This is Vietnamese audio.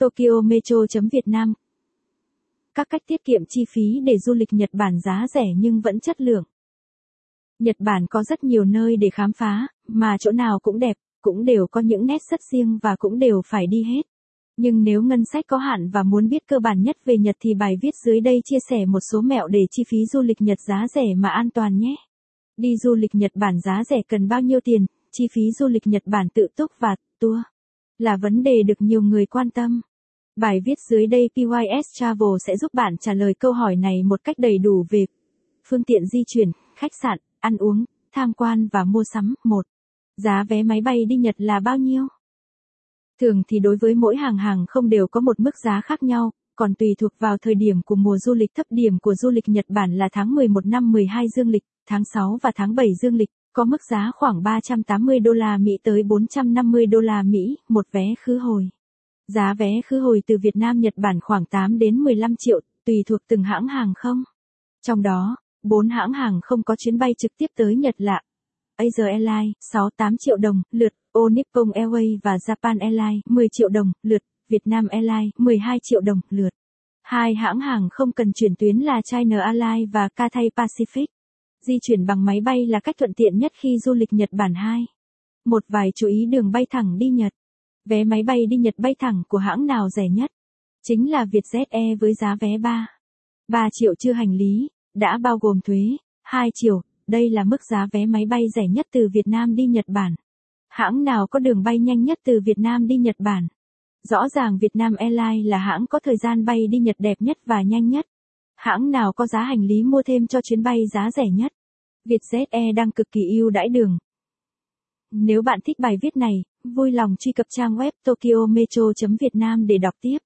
Tokyo Metro.Vietnam Các cách tiết kiệm chi phí để du lịch Nhật Bản giá rẻ nhưng vẫn chất lượng. Nhật Bản có rất nhiều nơi để khám phá, mà chỗ nào cũng đẹp, cũng đều có những nét rất riêng và cũng đều phải đi hết. Nhưng nếu ngân sách có hạn và muốn biết cơ bản nhất về Nhật thì bài viết dưới đây chia sẻ một số mẹo để chi phí du lịch Nhật giá rẻ mà an toàn nhé. Đi du lịch Nhật Bản giá rẻ cần bao nhiêu tiền? Chi phí du lịch Nhật Bản tự túc và tour là vấn đề được nhiều người quan tâm. Bài viết dưới đây PYS Travel sẽ giúp bạn trả lời câu hỏi này một cách đầy đủ về phương tiện di chuyển, khách sạn, ăn uống, tham quan và mua sắm. 1. Giá vé máy bay đi Nhật là bao nhiêu? Thường thì đối với mỗi hàng hàng không đều có một mức giá khác nhau, còn tùy thuộc vào thời điểm của mùa du lịch thấp điểm của du lịch Nhật Bản là tháng 11 năm 12 dương lịch, tháng 6 và tháng 7 dương lịch, có mức giá khoảng 380 đô la Mỹ tới 450 đô la Mỹ một vé khứ hồi. Giá vé khứ hồi từ Việt Nam Nhật Bản khoảng 8 đến 15 triệu, tùy thuộc từng hãng hàng không. Trong đó, 4 hãng hàng không có chuyến bay trực tiếp tới Nhật là Asia Airlines 6-8 triệu đồng lượt, O Nippon Airways và Japan Airlines 10 triệu đồng lượt, Vietnam Airlines 12 triệu đồng lượt. Hai hãng hàng không cần chuyển tuyến là China Airlines và Cathay Pacific. Di chuyển bằng máy bay là cách thuận tiện nhất khi du lịch Nhật Bản 2. Một vài chú ý đường bay thẳng đi Nhật. Vé máy bay đi Nhật bay thẳng của hãng nào rẻ nhất? Chính là Vietjet Air với giá vé 3. 3 triệu chưa hành lý, đã bao gồm thuế, 2 triệu, đây là mức giá vé máy bay rẻ nhất từ Việt Nam đi Nhật Bản. Hãng nào có đường bay nhanh nhất từ Việt Nam đi Nhật Bản? Rõ ràng Việt Nam Airlines là hãng có thời gian bay đi Nhật đẹp nhất và nhanh nhất. Hãng nào có giá hành lý mua thêm cho chuyến bay giá rẻ nhất? Vietjet Air đang cực kỳ ưu đãi đường. Nếu bạn thích bài viết này, vui lòng truy cập trang web tokyometro.vietnam để đọc tiếp.